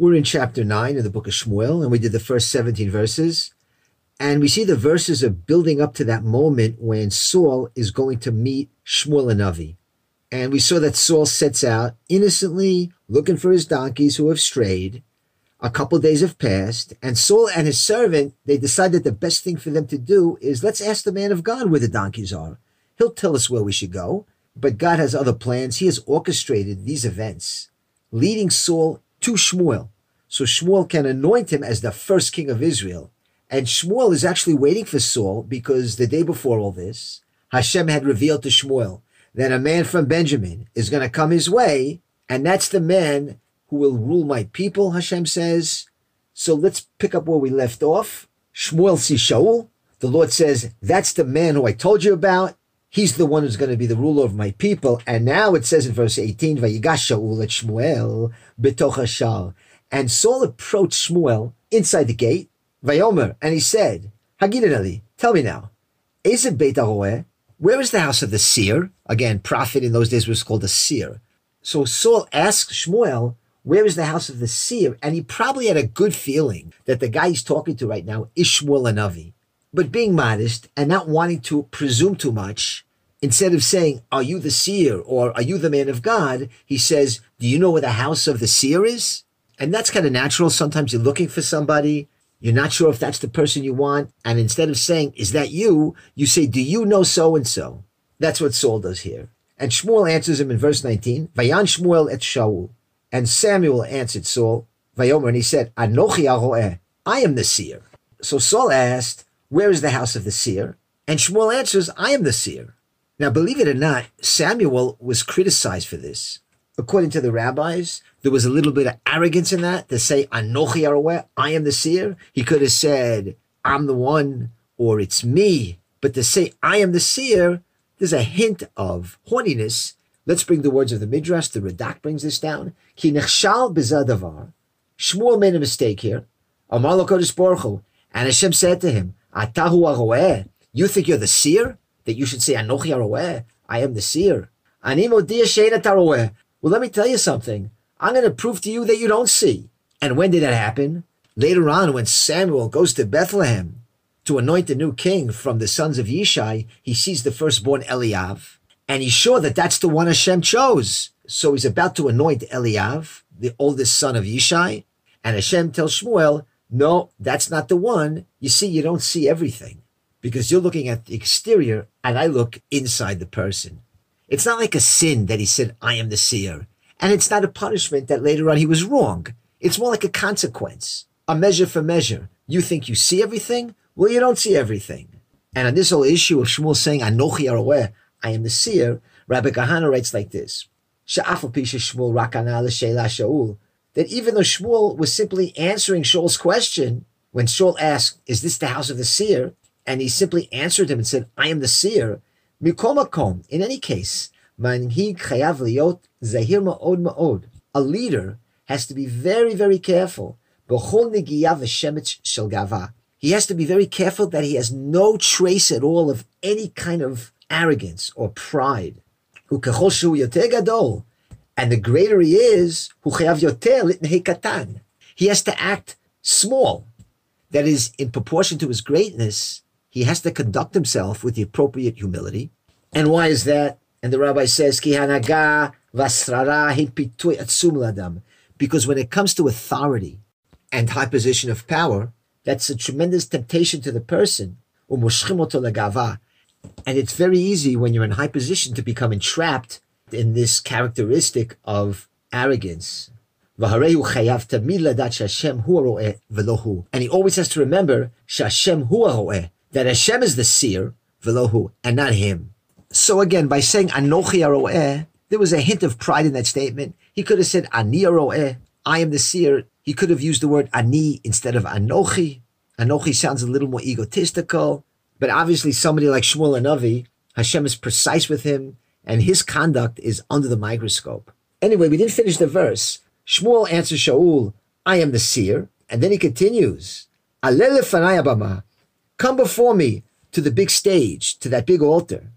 We're in chapter 9 of the book of Shmuel, and we did the first 17 verses. And we see the verses are building up to that moment when Saul is going to meet Shmuel and Navi. And we saw that Saul sets out innocently looking for his donkeys who have strayed. A couple days have passed, and Saul and his servant, they decide that the best thing for them to do is let's ask the man of God where the donkeys are. He'll tell us where we should go. But God has other plans. He has orchestrated these events, leading Saul to Shmuel. So Shmuel can anoint him as the first king of Israel. And Shmuel is actually waiting for Saul because the day before all this, Hashem had revealed to Shmuel that a man from Benjamin is going to come his way, and that's the man who will rule my people, Hashem says. So let's pick up where we left off. Shmuel sees Shaul. The Lord says, that's the man who I told you about. He's the one who's going to be the ruler of my people. And now it says in verse 18, Vayigash Shaul et Shmuel. And Saul approached Shmuel inside the gate, Vayomer, and he said, tell me now, is it Beit Where is the house of the seer? Again, prophet in those days was called a seer. So Saul asked Shmuel, where is the house of the seer? And he probably had a good feeling that the guy he's talking to right now is Shmuel Navi. But being modest and not wanting to presume too much, instead of saying, Are you the seer or are you the man of God? He says, Do you know where the house of the seer is? And that's kind of natural. Sometimes you're looking for somebody. You're not sure if that's the person you want. And instead of saying, is that you? You say, do you know so and so? That's what Saul does here. And Shmuel answers him in verse 19, Vayan Shmuel et Shaul. And Samuel answered Saul, Vayomer, and he said, Anochi I am the seer. So Saul asked, where is the house of the seer? And Shmuel answers, I am the seer. Now, believe it or not, Samuel was criticized for this according to the rabbis, there was a little bit of arrogance in that to say, Anochi Araweh, I am the seer. He could have said, I'm the one, or it's me. But to say, I am the seer, there's a hint of horniness. Let's bring the words of the Midrash. The Radak brings this down. Ki nechshal. Shmuel made a mistake here. Amar Baruch And Hashem said to him, Atahu aroeh. You think you're the seer? That you should say, Anochi aroeh. I am the seer. Animo taroeh. Well, let me tell you something. I'm going to prove to you that you don't see. And when did that happen? Later on, when Samuel goes to Bethlehem to anoint the new king from the sons of Yishai, he sees the firstborn Eliav, and he's sure that that's the one Hashem chose. So he's about to anoint Eliav, the oldest son of Yishai, and Hashem tells Shmuel, no, that's not the one. You see, you don't see everything because you're looking at the exterior and I look inside the person. It's not like a sin that he said, I am the seer. And it's not a punishment that later on he was wrong. It's more like a consequence, a measure for measure. You think you see everything? Well, you don't see everything. And on this whole issue of Shmuel saying, Anochi Araweh, I am the seer, Rabbi Kahana writes like this. That even though Shmuel was simply answering Shaul's question, when Shaul asked, Is this the house of the seer? And he simply answered him and said, I am the seer. Mikomakom, in any case, manhig chayav liot zahir ma'od ma'od. A leader has to be very, very careful. He has to be very careful that he has no trace at all of any kind of arrogance or pride. And the greater he is. He has to act small. That is, in proportion to his greatness, he has to conduct himself with the appropriate humility. And why is that? And the rabbi says. Because when it comes to authority and high position of power, that's a tremendous temptation to the person. And it's very easy when you're in high position to become entrapped in this characteristic of arrogance. And he always has to remember that Hashem is the seer, velohu, and not him. So again, by saying Anochi there was a hint of pride in that statement. He could have said Ani I am the seer. He could have used the word Ani instead of Anochi. Anochi sounds a little more egotistical. But obviously, somebody like Shmuel Navi, Hashem is precise with him, and his conduct is under the microscope. Anyway, we didn't finish the verse. Shmuel answers Shaul, I am the seer. And then he continues, Come before me to the big stage, to that big altar.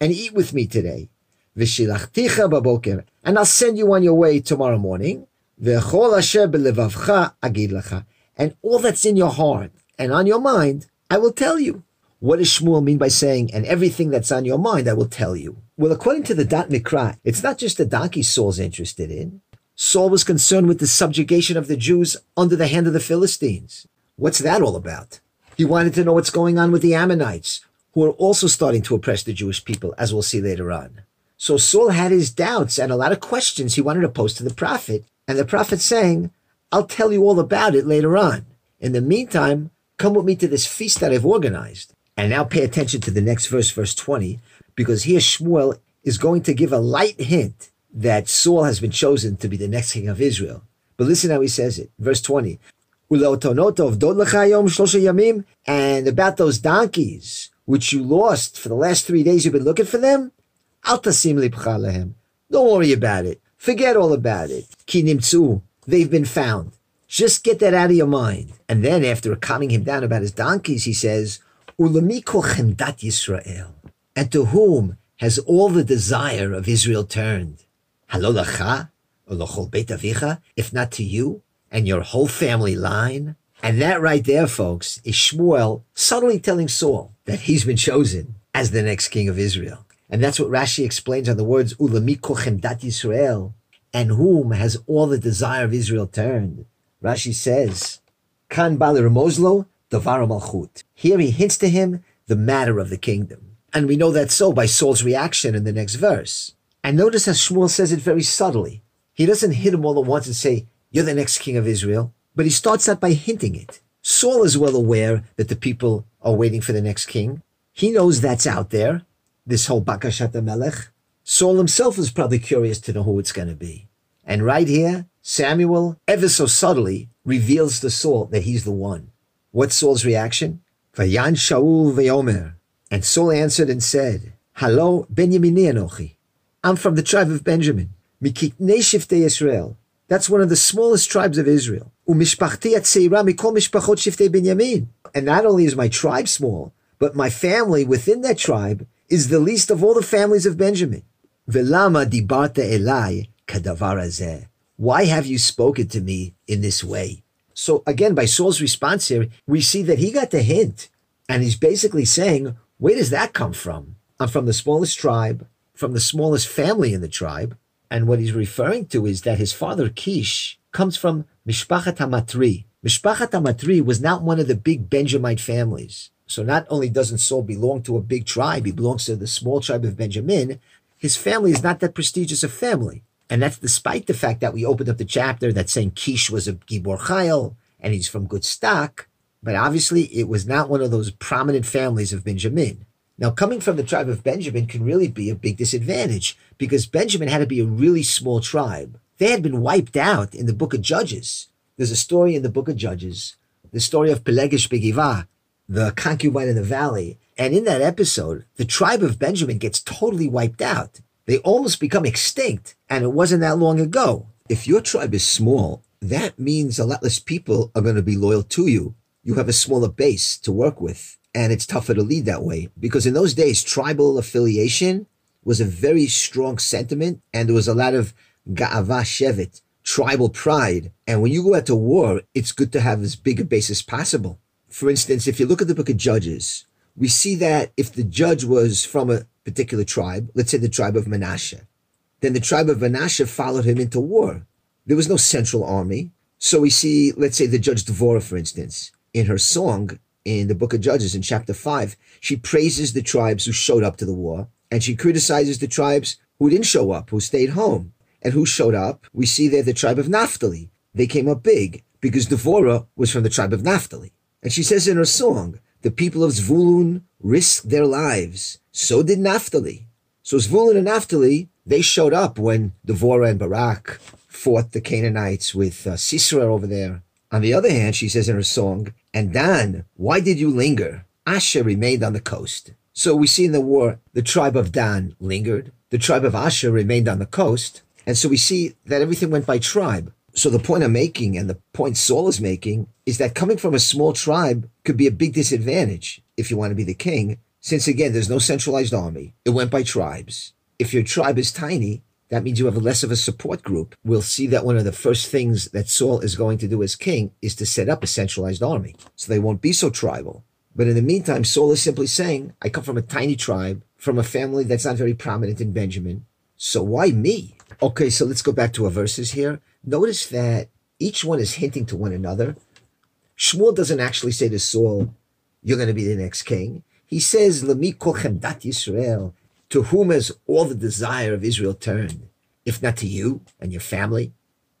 And eat with me today. And I'll send you on your way tomorrow morning. And all that's in your heart and on your mind, I will tell you. What does Shmuel mean by saying, and everything that's on your mind, I will tell you? Well, according to the Dat it's not just the donkey Saul's interested in. Saul was concerned with the subjugation of the Jews under the hand of the Philistines. What's that all about? He wanted to know what's going on with the Ammonites, who are also starting to oppress the Jewish people, as we'll see later on. So Saul had his doubts and a lot of questions he wanted to pose to the prophet. And the prophet saying, I'll tell you all about it later on. In the meantime, come with me to this feast that I've organized. And now pay attention to the next verse, verse 20, because here Shmuel is going to give a light hint that Saul has been chosen to be the next king of Israel. But listen how he says it. Verse 20. And about those donkeys which you lost for the last three days, you've been looking for them? Don't worry about it. Forget all about it. They've been found. Just get that out of your mind. And then after calming him down about his donkeys, he says, Yisrael. And to whom has all the desire of Israel turned? Halolacha, if not to you and your whole family line. And that right there, folks, is Shmuel subtly telling Saul that he's been chosen as the next king of Israel. And that's what Rashi explains on the words Ulami dat Yisrael, and whom has all the desire of Israel turned. Rashi says, Kan Bali Ramozlo, Davar Malchut. Here he hints to him the matter of the kingdom. And we know that so by Saul's reaction in the next verse. And notice how Shmuel says it very subtly. He doesn't hit him all at once and say, You're the next king of Israel. But he starts out by hinting it. Saul is well aware that the people are waiting for the next king. He knows that's out there, this whole Bakashat Melech. Saul himself is probably curious to know who it's going to be. And right here, Samuel, ever so subtly, reveals to Saul that he's the one. What's Saul's reaction? Vayan Shaul ve'omer. And Saul answered and said, Hello, Benyamini Anochi. I'm from the tribe of Benjamin. Mikitnei Shiftei Israel. That's one of the smallest tribes of Israel. Umishpachti atzeira mikol mishpachot Shiftei Benyamin. And not only is my tribe small, but my family within that tribe is the least of all the families of Benjamin. Velama dibarta elai kadavar Why have you spoken to me in this way? So again, by Saul's response here, we see that he got the hint. And he's basically saying, where does that come from? I'm from the smallest tribe, from the smallest family in the tribe. And what he's referring to is that his father Kish comes from Mishpachat Hamatri. Mishpachat Hamatri was not one of the big Benjamite families. So not only doesn't Saul belong to a big tribe, he belongs to the small tribe of Benjamin. His family is not that prestigious a family. And that's despite the fact that we opened up the chapter that's saying Kish was a Gibor Chayil and he's from good stock. But obviously it was not one of those prominent families of Benjamin. Now, coming from the tribe of Benjamin can really be a big disadvantage because Benjamin had to be a really small tribe. They had been wiped out in the book of Judges. There's a story in the book of Judges, the story of Pelegish Begiva, the concubine in the valley. And in that episode, the tribe of Benjamin gets totally wiped out. They almost become extinct. And it wasn't that long ago. If your tribe is small, that means a lot less people are going to be loyal to you. You have a smaller base to work with. And it's tougher to lead that way because in those days, tribal affiliation was a very strong sentiment. And there was a lot of ga'ava shevet, tribal pride. And when you go out to war, it's good to have as big a base as possible. For instance, if you look at the book of Judges, we see that if the judge was from a particular tribe, let's say the tribe of Manasseh, then the tribe of Manasseh followed him into war. There was no central army. So we see, let's say the judge Devorah, for instance, in her song in the book of Judges in chapter 5, she praises the tribes who showed up to the war and she criticizes the tribes who didn't show up, who stayed home. And who showed up? We see there the tribe of Naphtali. They came up big because Devorah was from the tribe of Naphtali. And she says in her song, the people of Zvulun risked their lives. So did Naphtali. So Zvulun and Naphtali, they showed up when Devorah and Barak fought the Canaanites with uh, Sisera over there. On the other hand, she says in her song, and Dan, why did you linger? Asher remained on the coast. So we see in the war, the tribe of Dan lingered. The tribe of Asher remained on the coast. And so we see that everything went by tribe. So the point I'm making and the point Saul is making is that coming from a small tribe could be a big disadvantage if you want to be the king, since again, there's no centralized army. It went by tribes. If your tribe is tiny, that means you have less of a support group. We'll see that one of the first things that Saul is going to do as king is to set up a centralized army. So they won't be so tribal. But in the meantime, Saul is simply saying, I come from a tiny tribe, from a family that's not very prominent in Benjamin. So why me? Okay, so let's go back to our verses here. Notice that each one is hinting to one another. Shmuel doesn't actually say to Saul, You're going to be the next king. He says, Lemi dat Yisrael, to whom has all the desire of Israel turned, if not to you and your family?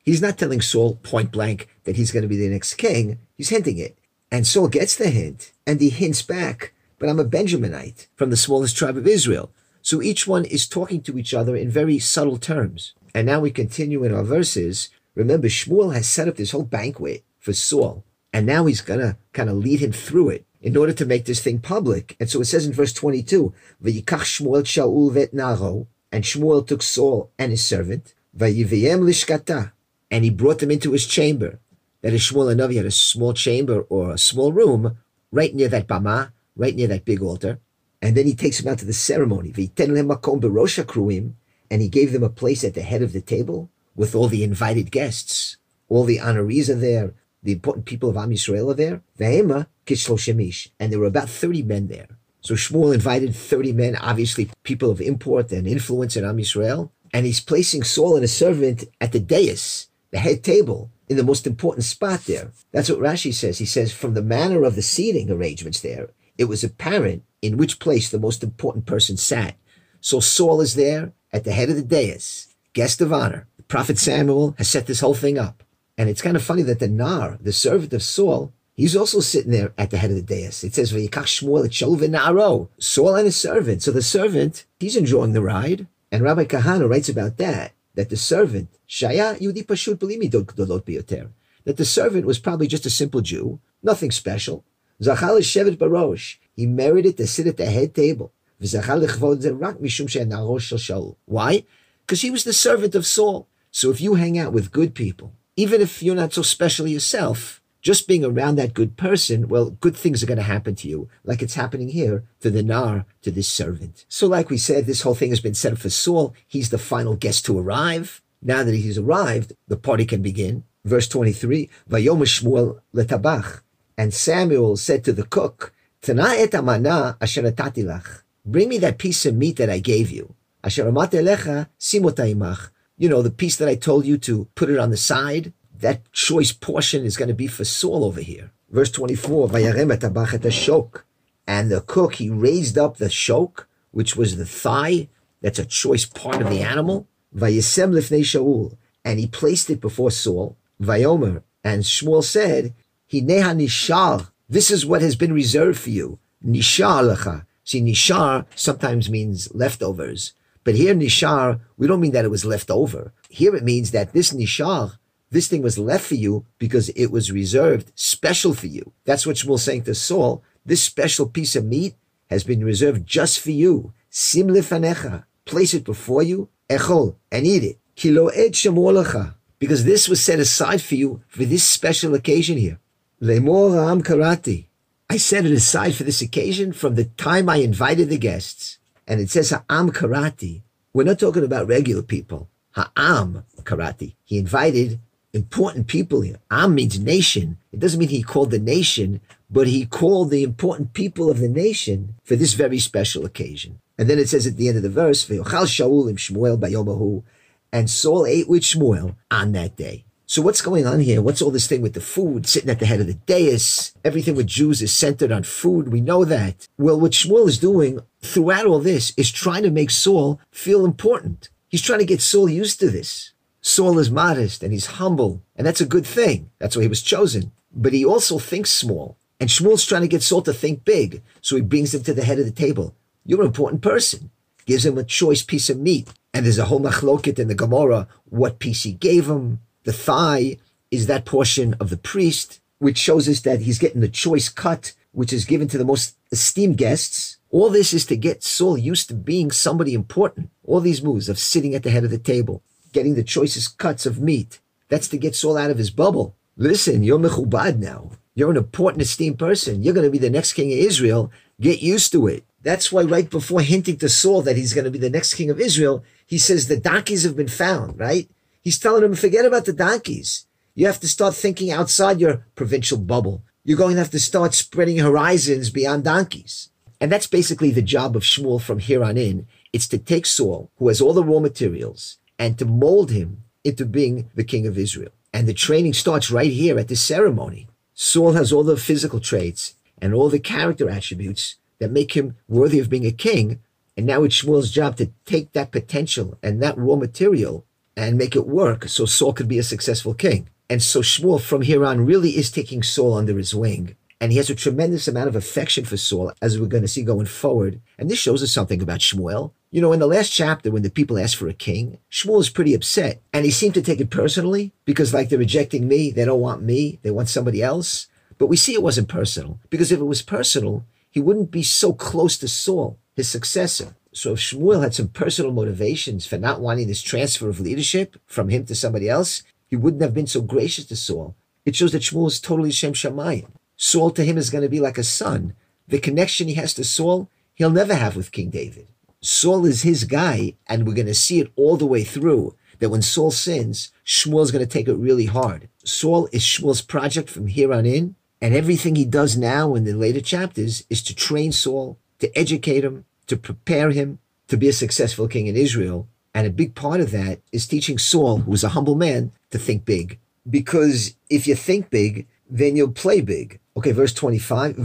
He's not telling Saul point blank that he's going to be the next king. He's hinting it. And Saul gets the hint and he hints back, but I'm a Benjaminite from the smallest tribe of Israel. So each one is talking to each other in very subtle terms. And now we continue in our verses. Remember, Shmuel has set up this whole banquet for Saul. And now he's going to kind of lead him through it in order to make this thing public. And so it says in verse 22, V'yikach Shmuel Shaul vet naro, and Shmuel took Saul and his servant, lishkata, and he brought them into his chamber. That is, Shmuel and Navi had a small chamber or a small room right near that bama, right near that big altar. And then he takes them out to the ceremony. And he gave them a place at the head of the table with all the invited guests. All the honorees are there the important people of Am Yisrael are there. And there were about 30 men there. So Shmuel invited 30 men, obviously people of import and influence in Am Yisrael, and he's placing Saul and a servant at the dais, the head table, in the most important spot there. That's what Rashi says. He says, from the manner of the seating arrangements there, it was apparent in which place the most important person sat. So Saul is there at the head of the dais, guest of honor. The prophet Samuel has set this whole thing up. And it's kind of funny that the Nar, the servant of Saul, he's also sitting there at the head of the dais. It says, V'yikach Shmuel et Naro, Saul and his servant. So the servant, he's enjoying the ride. And Rabbi Kahana writes about that, that the servant, Shaya Yudi Pashut Dolot Bioter, that the servant was probably just a simple Jew, nothing special. Zachal is Shevet Barosh, he merited to sit at the head table. Why? Because he was the servant of Saul. So if you hang out with good people, even if you're not so special yourself, just being around that good person, well, good things are going to happen to you, like it's happening here to the Nar, to this servant. So, like we said, this whole thing has been set up for Saul. He's the final guest to arrive. Now that he's arrived, the party can begin. Verse 23, Vayom Shmuel letabach. And Samuel said to the cook, et amana lach. Bring me that piece of meat that I gave you. You know, the piece that I told you to put it on the side, that choice portion is going to be for Saul over here. Verse 24, shok. And the cook, he raised up the shok, which was the thigh. That's a choice part of the animal. Vayesem lifnei Shaul. And he placed it before Saul. Vayomer. And Shmuel said, Hineha nishar. This is what has been reserved for you. Nishar lecha. See, nishar sometimes means leftovers. But here, nishar, we don't mean that it was left over. Here it means that this nishar, this thing was left for you because it was reserved special for you. That's what Shmuel's saying to Saul. This special piece of meat has been reserved just for you. Sim lefanecha. Place it before you. Echol. And eat it. Kilo ed shemolecha. Because this was set aside for you for this special occasion here. Lemor am karati. I set it aside for this occasion from the time I invited the guests and it says Ha'am Karati, we're not talking about regular people. Ha'am Karati. He invited important people here. Am means nation. It doesn't mean he called the nation, but he called the important people of the nation for this very special occasion. And then it says at the end of the verse, Shaul im Shmuel bayomahu, and Saul ate with Shmuel on that day. So what's going on here? What's all this thing with the food sitting at the head of the dais? Everything with Jews is centered on food. We know that. Well, what Shmuel is doing throughout all this is trying to make Saul feel important. He's trying to get Saul used to this. Saul is modest and he's humble, and that's a good thing. That's why he was chosen. But he also thinks small. And Shmuel's trying to get Saul to think big. So he brings him to the head of the table. You're an important person. Gives him a choice piece of meat. And there's a whole machloket in the Gemara, what piece he gave him the thigh is that portion of the priest, which shows us that he's getting the choice cut, which is given to the most esteemed guests. All this is to get Saul used to being somebody important. All these moves of sitting at the head of the table, getting the choicest cuts of meat. That's to get Saul out of his bubble. Listen, you're mechubad now. You're an important, esteemed person. You're going to be the next king of Israel. Get used to it. That's why right before hinting to Saul that he's going to be the next king of Israel, he says the donkeys have been found, right? He's telling him, forget about the donkeys. You have to start thinking outside your provincial bubble. You're going to have to start spreading horizons beyond donkeys. And that's basically the job of Shmuel from here on in. It's to take Saul, who has all the raw materials, and to mold him into being the king of Israel. And the training starts right here at this ceremony. Saul has all the physical traits and all the character attributes that make him worthy of being a king. And now it's Shmuel's job to take that potential and that raw material and make it work so Saul could be a successful king. And so Shmuel from here on really is taking Saul under his wing. And he has a tremendous amount of affection for Saul, as we're going to see going forward. And this shows us something about Shmuel. You know, in the last chapter, when the people asked for a king, Shmuel is pretty upset. And he seemed to take it personally because, like, they're rejecting me. They don't want me. They want somebody else. But we see it wasn't personal because if it was personal, he wouldn't be so close to Saul, his successor. So if Shmuel had some personal motivations for not wanting this transfer of leadership from him to somebody else, he wouldn't have been so gracious to Saul. It shows that Shmuel is totally Shem Shamayim. Saul to him is going to be like a son. The connection he has to Saul, he'll never have with King David. Saul is his guy, and we're going to see it all the way through. That when Saul sins, Shmuel's going to take it really hard. Saul is Shmuel's project from here on in, and everything he does now in the later chapters is to train Saul, to educate him, to prepare him to be a successful king in Israel. And a big part of that is teaching Saul, who was a humble man, to think big. Because if you think big, then you'll play big. Okay, verse 25.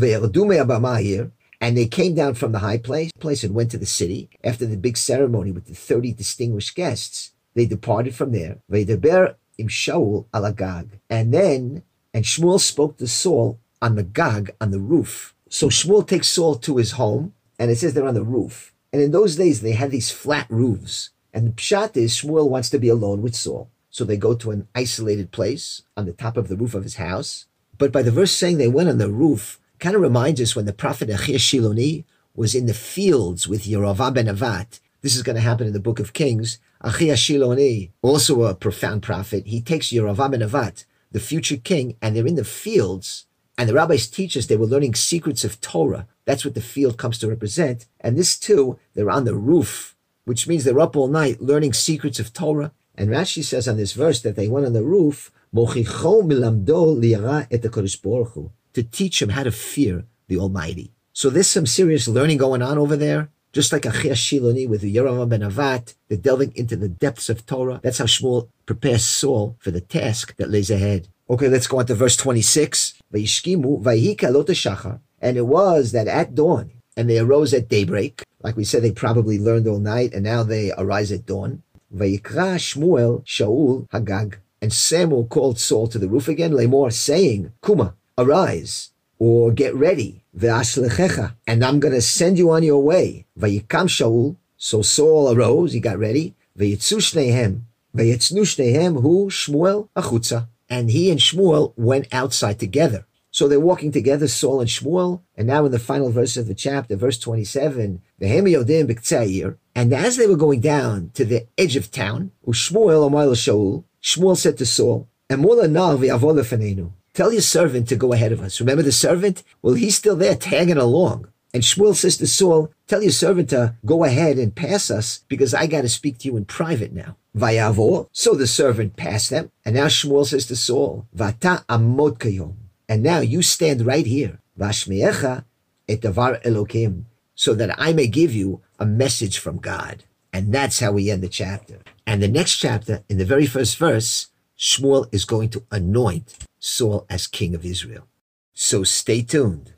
And they came down from the high place, place and went to the city after the big ceremony with the 30 distinguished guests. They departed from there. im Shaul alagag. And then and Shmuel spoke to Saul on the Gag, on the roof. So Shmuel takes Saul to his home, and it says they're on the roof. And in those days, they had these flat roofs. And the pshat is Shmuel wants to be alone with Saul. So they go to an isolated place on the top of the roof of his house. But by the verse saying they went on the roof, kind of reminds us when the prophet Achia Shiloni was in the fields with Yerovam ben Avat. This is going to happen in the book of Kings. Achia Shiloni, also a profound prophet, he takes Yerovam ben Avat the future king, and they're in the fields. And the rabbis teach us they were learning secrets of Torah. That's what the field comes to represent. And this too, they're on the roof, which means they're up all night learning secrets of Torah. And Rashi says on this verse that they went on the roof to teach him how to fear the Almighty. So there's some serious learning going on over there. Just like Achia Shiloni with Yeravam ben Avat, they're delving into the depths of Torah. That's how Shmuel prepares Saul for the task that lays ahead. Okay, let's go on to verse 26. And it was that at dawn, and they arose at daybreak. Like we said, they probably learned all night, and now they arise at dawn. Vayikra Shmuel Shaul Hagag. And Samuel called Saul to the roof again, Lamor, saying, Kuma, arise, or get ready and I'm going to send you on your way. Vayikam Shaul. So Saul arose, he got ready. Vayitzu shnehem. Hu Shmuel achutza. And he and Shmuel went outside together. So they're walking together, Saul and Shmuel. And now in the final verse of the chapter, verse 27, and as they were going down to the edge of town, Shmuel Shaul, Shmuel said to Saul, Tell your servant to go ahead of us. Remember the servant? Well, he's still there tagging along. And Shmuel says to Saul, Tell your servant to go ahead and pass us because I got to speak to you in private now. Vayavor. So the servant passed them. And now Shmuel says to Saul, Vata amod kayom. And now you stand right here. Vashmiecha etavar elokim. So that I may give you a message from God. And that's how we end the chapter. And the next chapter, in the very first verse, Shmuel is going to anoint Saul as king of Israel. So stay tuned.